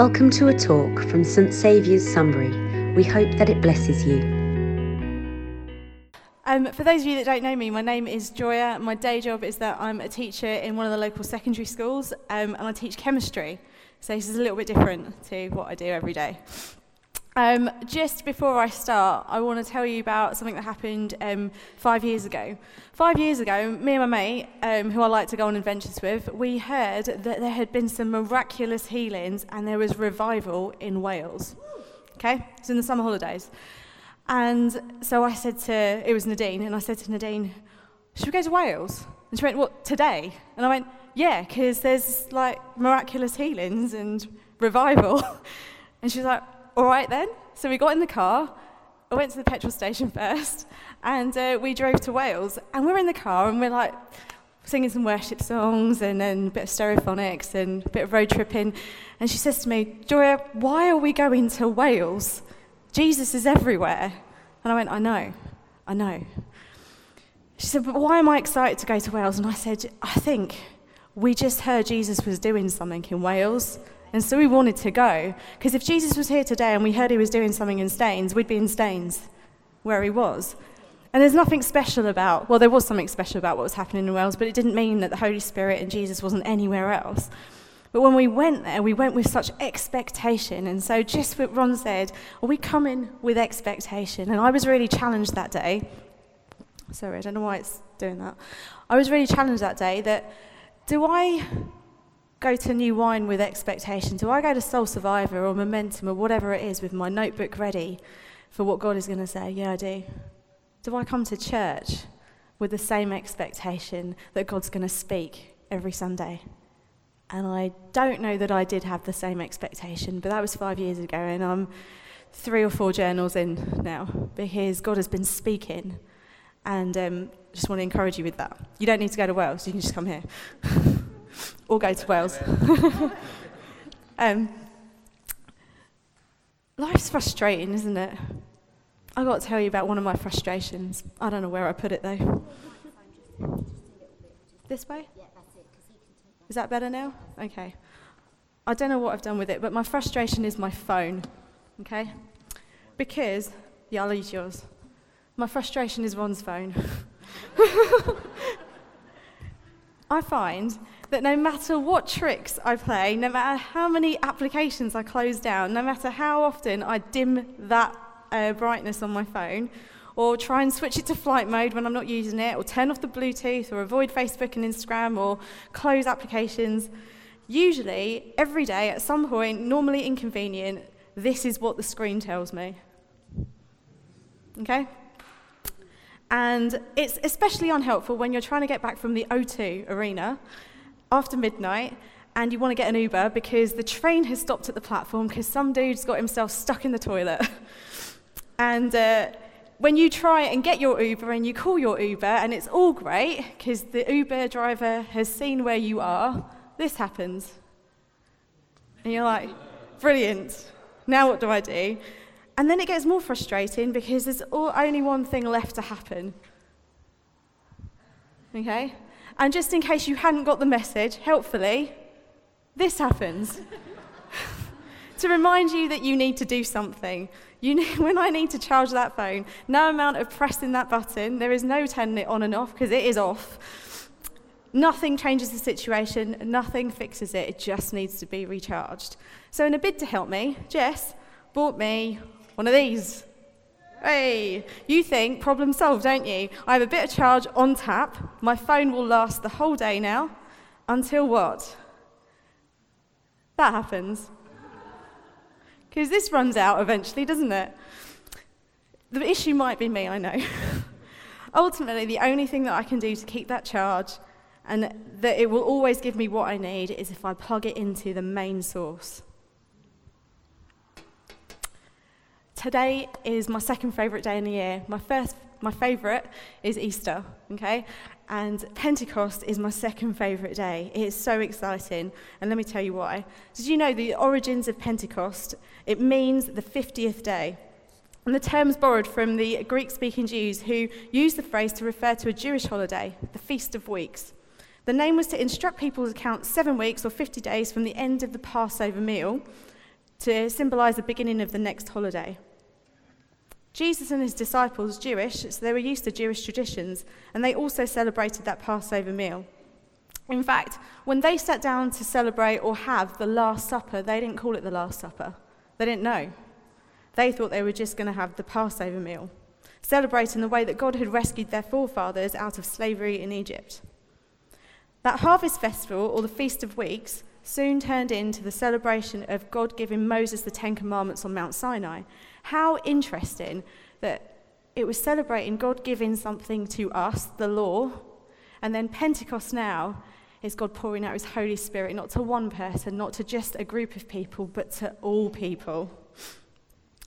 Welcome to a talk from St Saviour's Sunbury. We hope that it blesses you. Um, for those of you that don't know me, my name is Joya. My day job is that I'm a teacher in one of the local secondary schools um, and I teach chemistry. So this is a little bit different to what I do every day. Um, just before I start, I want to tell you about something that happened um, five years ago. Five years ago, me and my mate, um, who I like to go on adventures with, we heard that there had been some miraculous healings and there was revival in Wales. Okay, it's in the summer holidays. And so I said to, it was Nadine, and I said to Nadine, should we go to Wales? And she went, what, today? And I went, yeah, because there's like miraculous healings and revival. and she was like, all right then. So we got in the car. I went to the petrol station first, and uh, we drove to Wales. And we're in the car, and we're like singing some worship songs, and then a bit of stereophonics, and a bit of road tripping. And she says to me, Joya, why are we going to Wales? Jesus is everywhere. And I went, I know, I know. She said, but why am I excited to go to Wales? And I said, I think we just heard Jesus was doing something in Wales. And so we wanted to go. Because if Jesus was here today and we heard he was doing something in Staines, we'd be in Staines, where he was. And there's nothing special about, well, there was something special about what was happening in Wales, but it didn't mean that the Holy Spirit and Jesus wasn't anywhere else. But when we went there, we went with such expectation. And so, just what Ron said, we coming with expectation? And I was really challenged that day. Sorry, I don't know why it's doing that. I was really challenged that day that do I go to New Wine with expectation? Do I go to Soul Survivor or Momentum or whatever it is with my notebook ready for what God is going to say? Yeah, I do. Do I come to church with the same expectation that God's going to speak every Sunday? And I don't know that I did have the same expectation, but that was five years ago, and I'm three or four journals in now because God has been speaking. And um, just want to encourage you with that. You don't need to go to Wales, you can just come here. or go to Wales. um, life's frustrating, isn't it? I've got to tell you about one of my frustrations. I don't know where I put it though. This way? Is that better now? Okay. I don't know what I've done with it, but my frustration is my phone. Okay? Because, yeah, I'll use yours. My frustration is Ron's phone. I find that no matter what tricks I play, no matter how many applications I close down, no matter how often I dim that uh, brightness on my phone, or try and switch it to flight mode when I'm not using it, or turn off the Bluetooth, or avoid Facebook and Instagram, or close applications, usually, every day, at some point, normally inconvenient, this is what the screen tells me. Okay? And it's especially unhelpful when you're trying to get back from the O2 arena after midnight and you want to get an Uber because the train has stopped at the platform because some dude's got himself stuck in the toilet. and uh, when you try and get your Uber and you call your Uber and it's all great because the Uber driver has seen where you are, this happens. And you're like, brilliant. Now what do I do? And then it gets more frustrating because there's only one thing left to happen. Okay? And just in case you hadn't got the message, helpfully, this happens. to remind you that you need to do something. Need, when I need to charge that phone, no amount of pressing that button, there is no turning it on and off because it is off. Nothing changes the situation, nothing fixes it, it just needs to be recharged. So, in a bid to help me, Jess bought me one of these. Hey, you think problem solved, don't you? I have a bit of charge on tap. My phone will last the whole day now. Until what? That happens. Because this runs out eventually, doesn't it? The issue might be me, I know. Ultimately, the only thing that I can do to keep that charge and that it will always give me what I need is if I plug it into the main source. Today is my second favourite day in the year. My first, my favourite is Easter, okay? And Pentecost is my second favourite day. It is so exciting. And let me tell you why. Did you know the origins of Pentecost? It means the 50th day. And the term is borrowed from the Greek speaking Jews who used the phrase to refer to a Jewish holiday, the Feast of Weeks. The name was to instruct people to count seven weeks or 50 days from the end of the Passover meal to symbolize the beginning of the next holiday. Jesus and his disciples, Jewish, so they were used to Jewish traditions, and they also celebrated that Passover meal. In fact, when they sat down to celebrate or have the Last Supper, they didn't call it the Last Supper. They didn't know. They thought they were just going to have the Passover meal, celebrating the way that God had rescued their forefathers out of slavery in Egypt. That harvest festival, or the Feast of Weeks, soon turned into the celebration of God giving Moses the Ten Commandments on Mount Sinai. How interesting that it was celebrating God giving something to us, the law, and then Pentecost now is God pouring out his Holy Spirit, not to one person, not to just a group of people, but to all people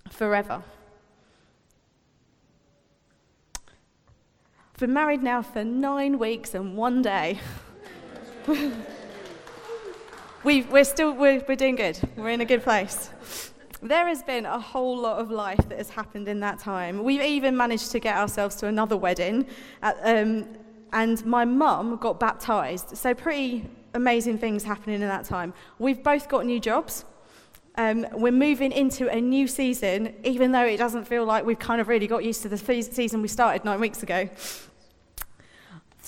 forever. I've been married now for nine weeks and one day. we, are still we're, we're doing good. We're in a good place. There has been a whole lot of life that has happened in that time. We've even managed to get ourselves to another wedding, at, um, and my mum got baptized. So, pretty amazing things happening in that time. We've both got new jobs. Um, we're moving into a new season, even though it doesn't feel like we've kind of really got used to the season we started nine weeks ago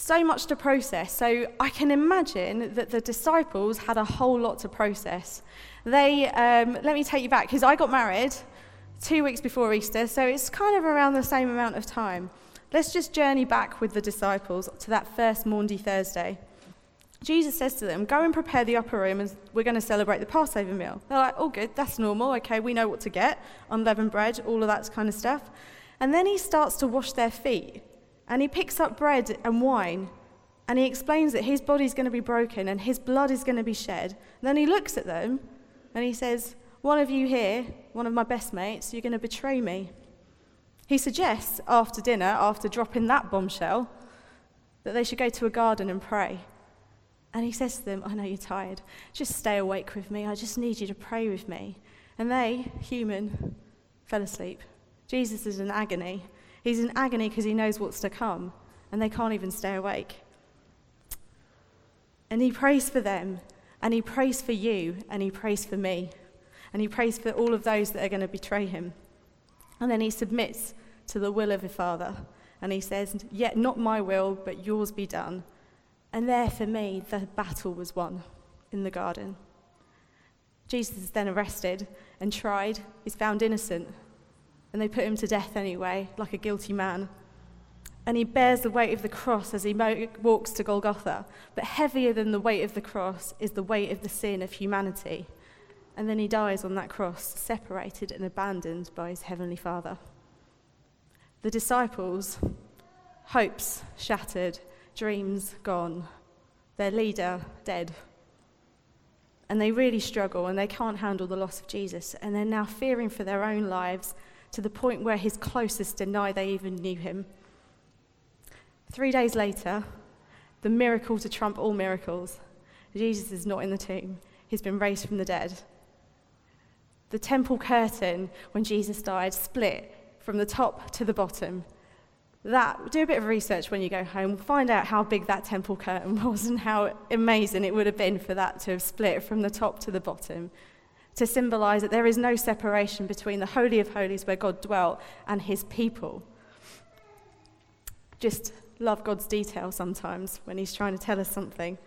so much to process. So I can imagine that the disciples had a whole lot to process. They, um, let me take you back, because I got married two weeks before Easter, so it's kind of around the same amount of time. Let's just journey back with the disciples to that first Maundy Thursday. Jesus says to them, Go and prepare the upper room, and we're going to celebrate the Passover meal. They're like, Oh, good, that's normal. Okay, we know what to get unleavened bread, all of that kind of stuff. And then he starts to wash their feet. And he picks up bread and wine and he explains that his body's going to be broken and his blood is going to be shed. And then he looks at them and he says, One of you here, one of my best mates, you're going to betray me. He suggests after dinner, after dropping that bombshell, that they should go to a garden and pray. And he says to them, I know you're tired. Just stay awake with me. I just need you to pray with me. And they, human, fell asleep. Jesus is in agony. He's in agony because he knows what's to come, and they can't even stay awake. And he prays for them, and he prays for you, and he prays for me, and he prays for all of those that are going to betray him. And then he submits to the will of the Father, and he says, Yet not my will, but yours be done. And there, for me, the battle was won in the garden. Jesus is then arrested and tried. He's found innocent and they put him to death anyway, like a guilty man. And he bears the weight of the cross as he mo- walks to Golgotha. But heavier than the weight of the cross is the weight of the sin of humanity. And then he dies on that cross, separated and abandoned by his heavenly Father. The disciples, hopes shattered, dreams gone, their leader dead. And they really struggle and they can't handle the loss of Jesus. And they're now fearing for their own lives to the point where his closest deny they even knew him. Three days later, the miracle to trump all miracles Jesus is not in the tomb, he's been raised from the dead. The temple curtain, when Jesus died, split from the top to the bottom. That, do a bit of research when you go home. Find out how big that temple curtain was and how amazing it would have been for that to have split from the top to the bottom to symbolize that there is no separation between the Holy of Holies where God dwelt and his people. Just love God's detail sometimes when he's trying to tell us something.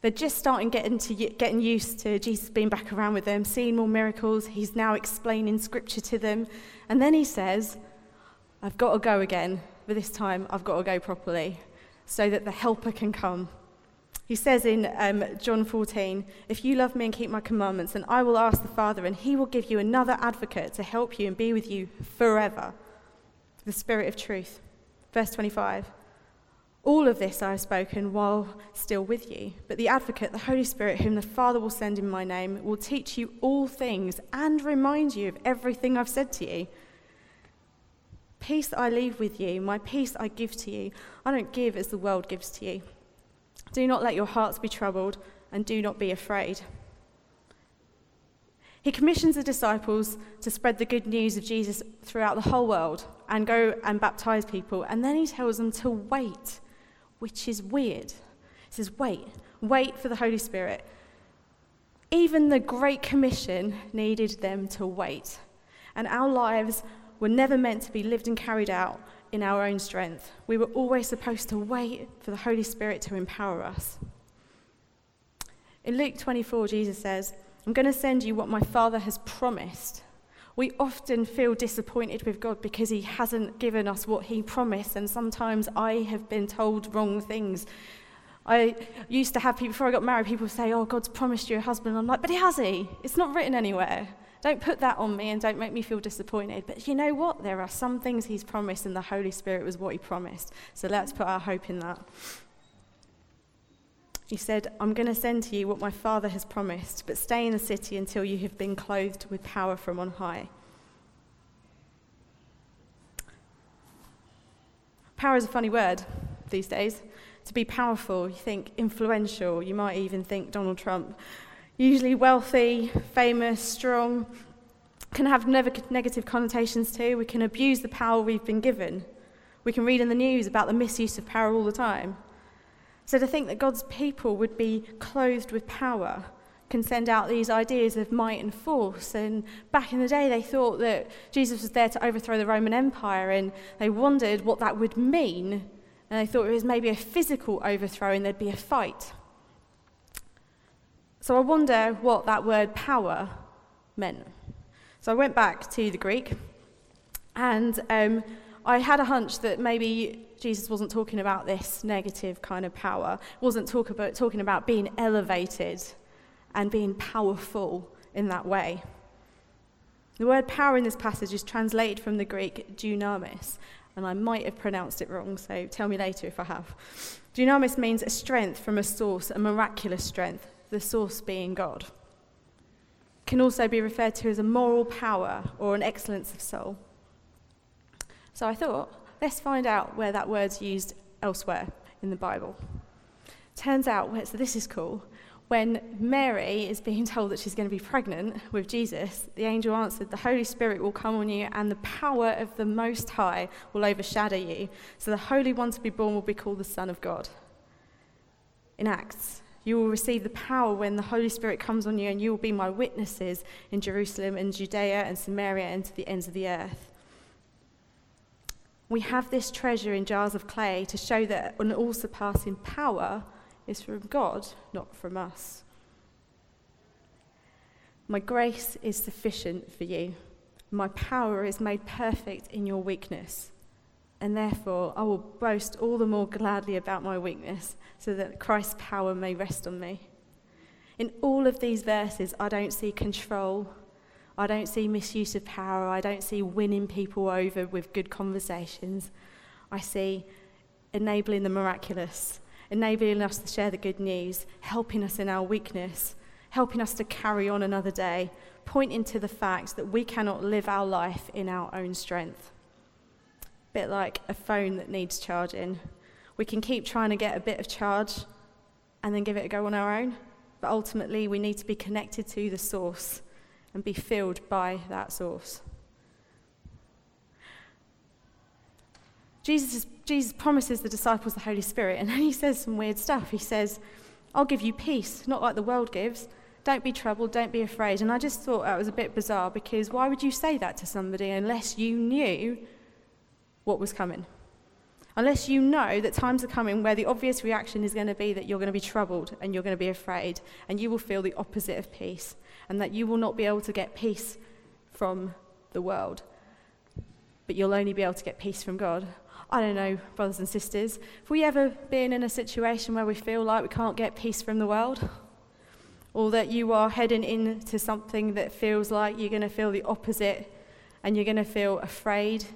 They're just starting getting, to, getting used to Jesus being back around with them, seeing more miracles. He's now explaining scripture to them. And then he says, I've got to go again, but this time I've got to go properly so that the helper can come. He says in um, John 14, If you love me and keep my commandments, then I will ask the Father, and he will give you another advocate to help you and be with you forever the Spirit of truth. Verse 25 All of this I have spoken while still with you, but the advocate, the Holy Spirit, whom the Father will send in my name, will teach you all things and remind you of everything I've said to you. Peace I leave with you, my peace I give to you. I don't give as the world gives to you. Do not let your hearts be troubled, and do not be afraid. He commissions the disciples to spread the good news of Jesus throughout the whole world and go and baptize people. And then he tells them to wait, which is weird. He says, Wait, wait for the Holy Spirit. Even the Great Commission needed them to wait. And our lives were never meant to be lived and carried out in our own strength. We were always supposed to wait for the Holy Spirit to empower us. In Luke 24, Jesus says, I'm going to send you what my Father has promised. We often feel disappointed with God because He hasn't given us what He promised, and sometimes I have been told wrong things. I used to have people, before I got married, people say, Oh, God's promised you a husband. I'm like, But He has He? It's not written anywhere. Don't put that on me and don't make me feel disappointed. But you know what? There are some things He's promised, and the Holy Spirit was what He promised. So let's put our hope in that. He said, I'm going to send to you what my Father has promised, but stay in the city until you have been clothed with power from on high. Power is a funny word these days. To be powerful, you think influential, you might even think Donald Trump. Usually wealthy, famous, strong, can have negative connotations too. We can abuse the power we've been given. We can read in the news about the misuse of power all the time. So to think that God's people would be clothed with power can send out these ideas of might and force. And back in the day, they thought that Jesus was there to overthrow the Roman Empire, and they wondered what that would mean. And they thought it was maybe a physical overthrow and there'd be a fight. So I wonder what that word power meant. So I went back to the Greek, and um, I had a hunch that maybe Jesus wasn't talking about this negative kind of power, wasn't talk about, talking about being elevated and being powerful in that way. The word power in this passage is translated from the Greek dunamis, and I might have pronounced it wrong, so tell me later if I have. Dunamis means a strength from a source, a miraculous strength, the source being God. It can also be referred to as a moral power or an excellence of soul. So I thought Let's find out where that word's used elsewhere in the Bible. Turns out, so this is cool. When Mary is being told that she's going to be pregnant with Jesus, the angel answered, The Holy Spirit will come on you, and the power of the Most High will overshadow you. So the Holy One to be born will be called the Son of God. In Acts, you will receive the power when the Holy Spirit comes on you, and you will be my witnesses in Jerusalem and Judea and Samaria and to the ends of the earth. We have this treasure in jars of clay to show that an all surpassing power is from God, not from us. My grace is sufficient for you. My power is made perfect in your weakness. And therefore, I will boast all the more gladly about my weakness, so that Christ's power may rest on me. In all of these verses, I don't see control I don't see misuse of power. I don't see winning people over with good conversations. I see enabling the miraculous, enabling us to share the good news, helping us in our weakness, helping us to carry on another day, pointing to the fact that we cannot live our life in our own strength. Bit like a phone that needs charging. We can keep trying to get a bit of charge and then give it a go on our own, but ultimately we need to be connected to the source and be filled by that source. Jesus, Jesus promises the disciples the Holy Spirit, and then he says some weird stuff. He says, I'll give you peace, not like the world gives. Don't be troubled, don't be afraid. And I just thought that was a bit bizarre because why would you say that to somebody unless you knew what was coming? Unless you know that times are coming where the obvious reaction is going to be that you're going to be troubled and you're going to be afraid and you will feel the opposite of peace and that you will not be able to get peace from the world, but you'll only be able to get peace from God. I don't know, brothers and sisters, have we ever been in a situation where we feel like we can't get peace from the world? Or that you are heading into something that feels like you're going to feel the opposite and you're going to feel afraid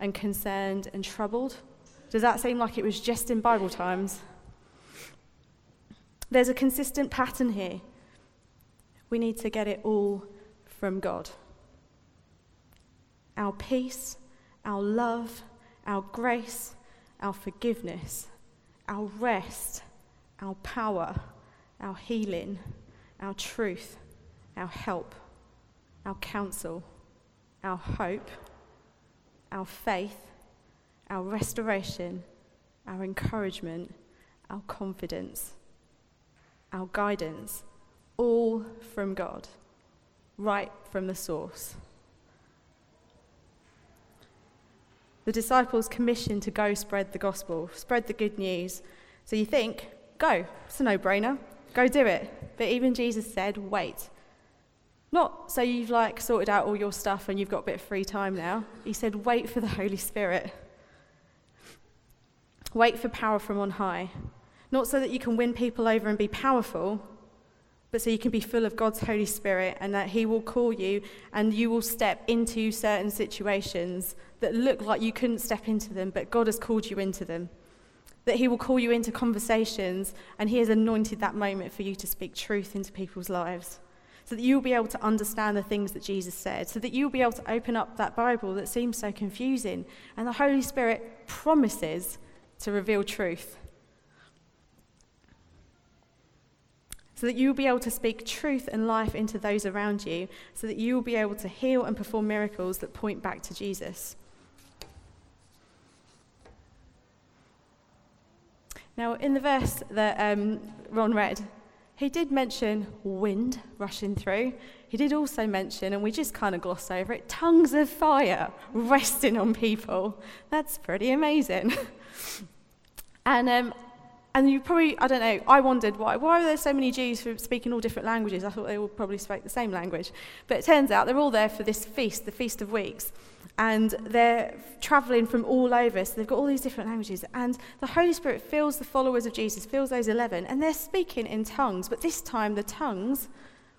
and concerned and troubled? Does that seem like it was just in Bible times? There's a consistent pattern here. We need to get it all from God. Our peace, our love, our grace, our forgiveness, our rest, our power, our healing, our truth, our help, our counsel, our hope, our faith, our restoration, our encouragement, our confidence, our guidance, all from God, right from the source. The disciples commissioned to go spread the gospel, spread the good news. So you think, go, it's a no brainer, go do it. But even Jesus said, wait. Not so you've like sorted out all your stuff and you've got a bit of free time now. He said, wait for the Holy Spirit. Wait for power from on high. Not so that you can win people over and be powerful, but so you can be full of God's Holy Spirit and that He will call you and you will step into certain situations that look like you couldn't step into them, but God has called you into them. That He will call you into conversations and He has anointed that moment for you to speak truth into people's lives. So that you'll be able to understand the things that Jesus said, so that you'll be able to open up that Bible that seems so confusing. And the Holy Spirit promises to reveal truth. so that you will be able to speak truth and life into those around you, so that you will be able to heal and perform miracles that point back to Jesus. Now, in the verse that um, Ron read, he did mention wind rushing through. He did also mention, and we just kind of gloss over it, tongues of fire resting on people. That's pretty amazing. and um, and you probably, I don't know, I wondered why. Why are there so many Jews who speaking all different languages? I thought they all probably spoke the same language. But it turns out they're all there for this feast, the Feast of Weeks. And they're traveling from all over, so they've got all these different languages. And the Holy Spirit fills the followers of Jesus, fills those 11, and they're speaking in tongues. But this time, the tongues,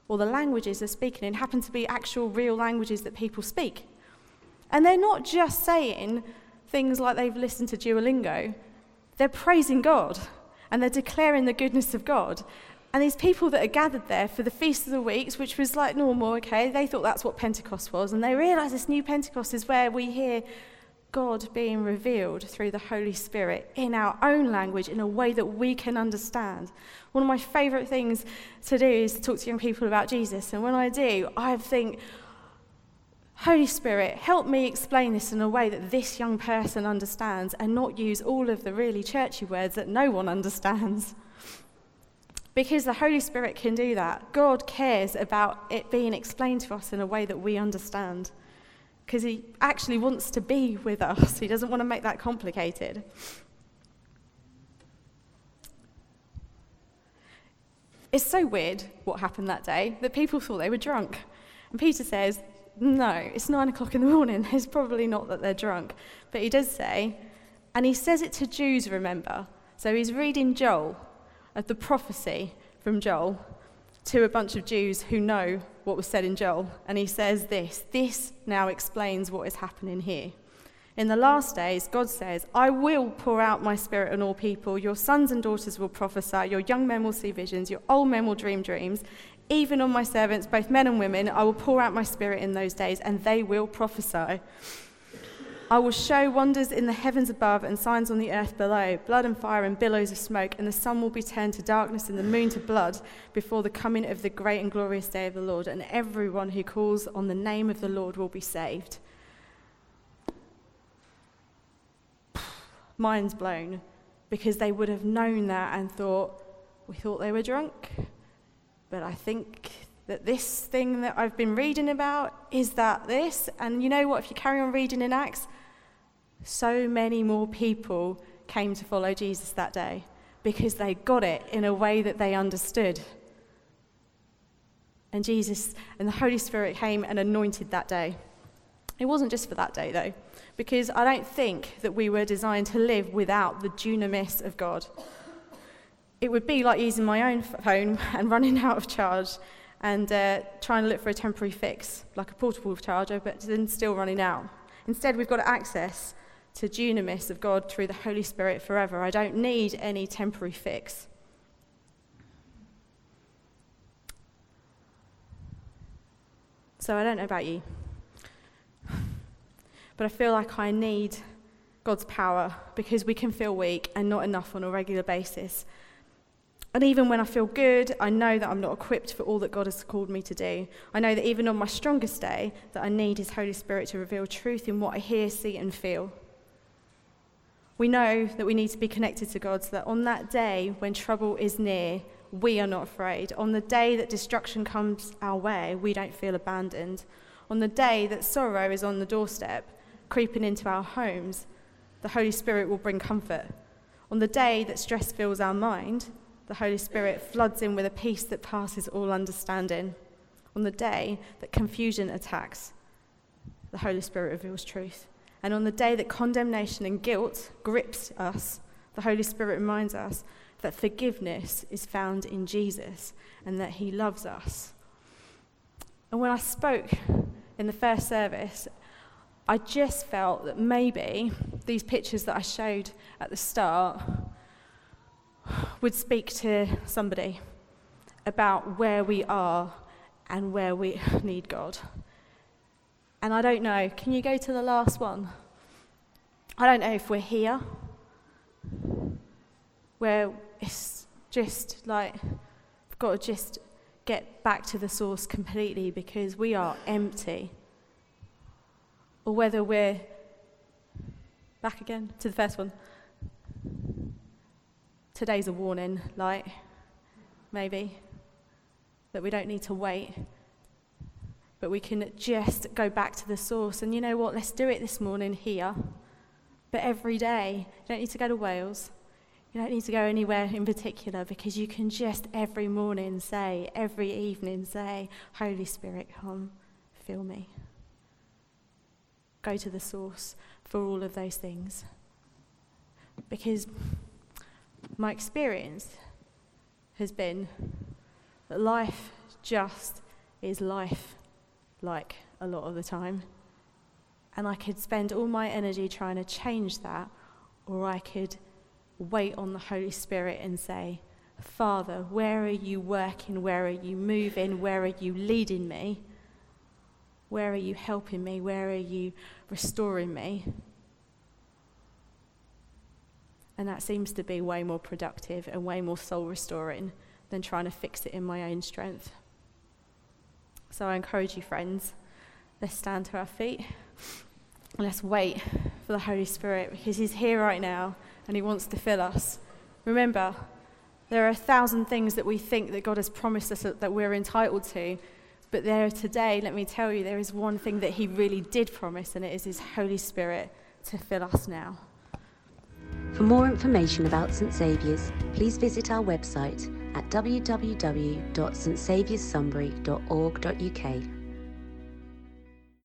or the languages they're speaking in, happen to be actual real languages that people speak. And they're not just saying things like they've listened to Duolingo, they're praising God and they're declaring the goodness of God. And these people that are gathered there for the Feast of the Weeks, which was like normal, okay, they thought that's what Pentecost was. And they realize this new Pentecost is where we hear God being revealed through the Holy Spirit in our own language in a way that we can understand. One of my favorite things to do is to talk to young people about Jesus. And when I do, I think, Holy Spirit, help me explain this in a way that this young person understands and not use all of the really churchy words that no one understands. Because the Holy Spirit can do that. God cares about it being explained to us in a way that we understand. Because He actually wants to be with us, He doesn't want to make that complicated. It's so weird what happened that day that people thought they were drunk. And Peter says, no, it's nine o'clock in the morning. It's probably not that they're drunk. But he does say, and he says it to Jews, remember. So he's reading Joel, of the prophecy from Joel, to a bunch of Jews who know what was said in Joel. And he says this this now explains what is happening here. In the last days, God says, I will pour out my spirit on all people. Your sons and daughters will prophesy. Your young men will see visions. Your old men will dream dreams. Even on my servants, both men and women, I will pour out my spirit in those days, and they will prophesy. I will show wonders in the heavens above and signs on the earth below blood and fire and billows of smoke, and the sun will be turned to darkness and the moon to blood before the coming of the great and glorious day of the Lord, and everyone who calls on the name of the Lord will be saved. Minds blown because they would have known that and thought, we thought they were drunk. But I think that this thing that I've been reading about is that this. And you know what? If you carry on reading in Acts, so many more people came to follow Jesus that day because they got it in a way that they understood. And Jesus and the Holy Spirit came and anointed that day. It wasn't just for that day, though, because I don't think that we were designed to live without the dunamis of God it would be like using my own phone and running out of charge and uh, trying to look for a temporary fix, like a portable charger, but then still running out. Instead, we've got access to dunamis of God through the Holy Spirit forever. I don't need any temporary fix. So I don't know about you, but I feel like I need God's power because we can feel weak and not enough on a regular basis. And even when I feel good, I know that I'm not equipped for all that God has called me to do. I know that even on my strongest day, that I need His Holy Spirit to reveal truth in what I hear, see, and feel. We know that we need to be connected to God so that on that day when trouble is near, we are not afraid. On the day that destruction comes our way, we don't feel abandoned. On the day that sorrow is on the doorstep, creeping into our homes, the Holy Spirit will bring comfort. On the day that stress fills our mind, the Holy Spirit floods in with a peace that passes all understanding. On the day that confusion attacks, the Holy Spirit reveals truth. And on the day that condemnation and guilt grips us, the Holy Spirit reminds us that forgiveness is found in Jesus and that He loves us. And when I spoke in the first service, I just felt that maybe these pictures that I showed at the start would speak to somebody about where we are and where we need God. And I don't know, can you go to the last one? I don't know if we're here, where it's just like, we've got to just get back to the source completely because we are empty. Or whether we're back again to the first one. Today's a warning, like, maybe, that we don't need to wait but we can just go back to the source. And you know what? Let's do it this morning here, but every day. You don't need to go to Wales. You don't need to go anywhere in particular because you can just every morning say, every evening say, Holy Spirit, come, fill me. Go to the source for all of those things. Because my experience has been that life just is life like a lot of the time. And I could spend all my energy trying to change that, or I could wait on the Holy Spirit and say, Father, where are you working? Where are you moving? Where are you leading me? Where are you helping me? Where are you restoring me? And that seems to be way more productive and way more soul restoring than trying to fix it in my own strength. So I encourage you, friends, let's stand to our feet. Let's wait for the Holy Spirit because He's here right now and He wants to fill us. Remember, there are a thousand things that we think that God has promised us that we're entitled to. But there today, let me tell you, there is one thing that He really did promise, and it is His Holy Spirit to fill us now. For more information about St Saviour's, please visit our website at www.stsavioursunbury.org.uk.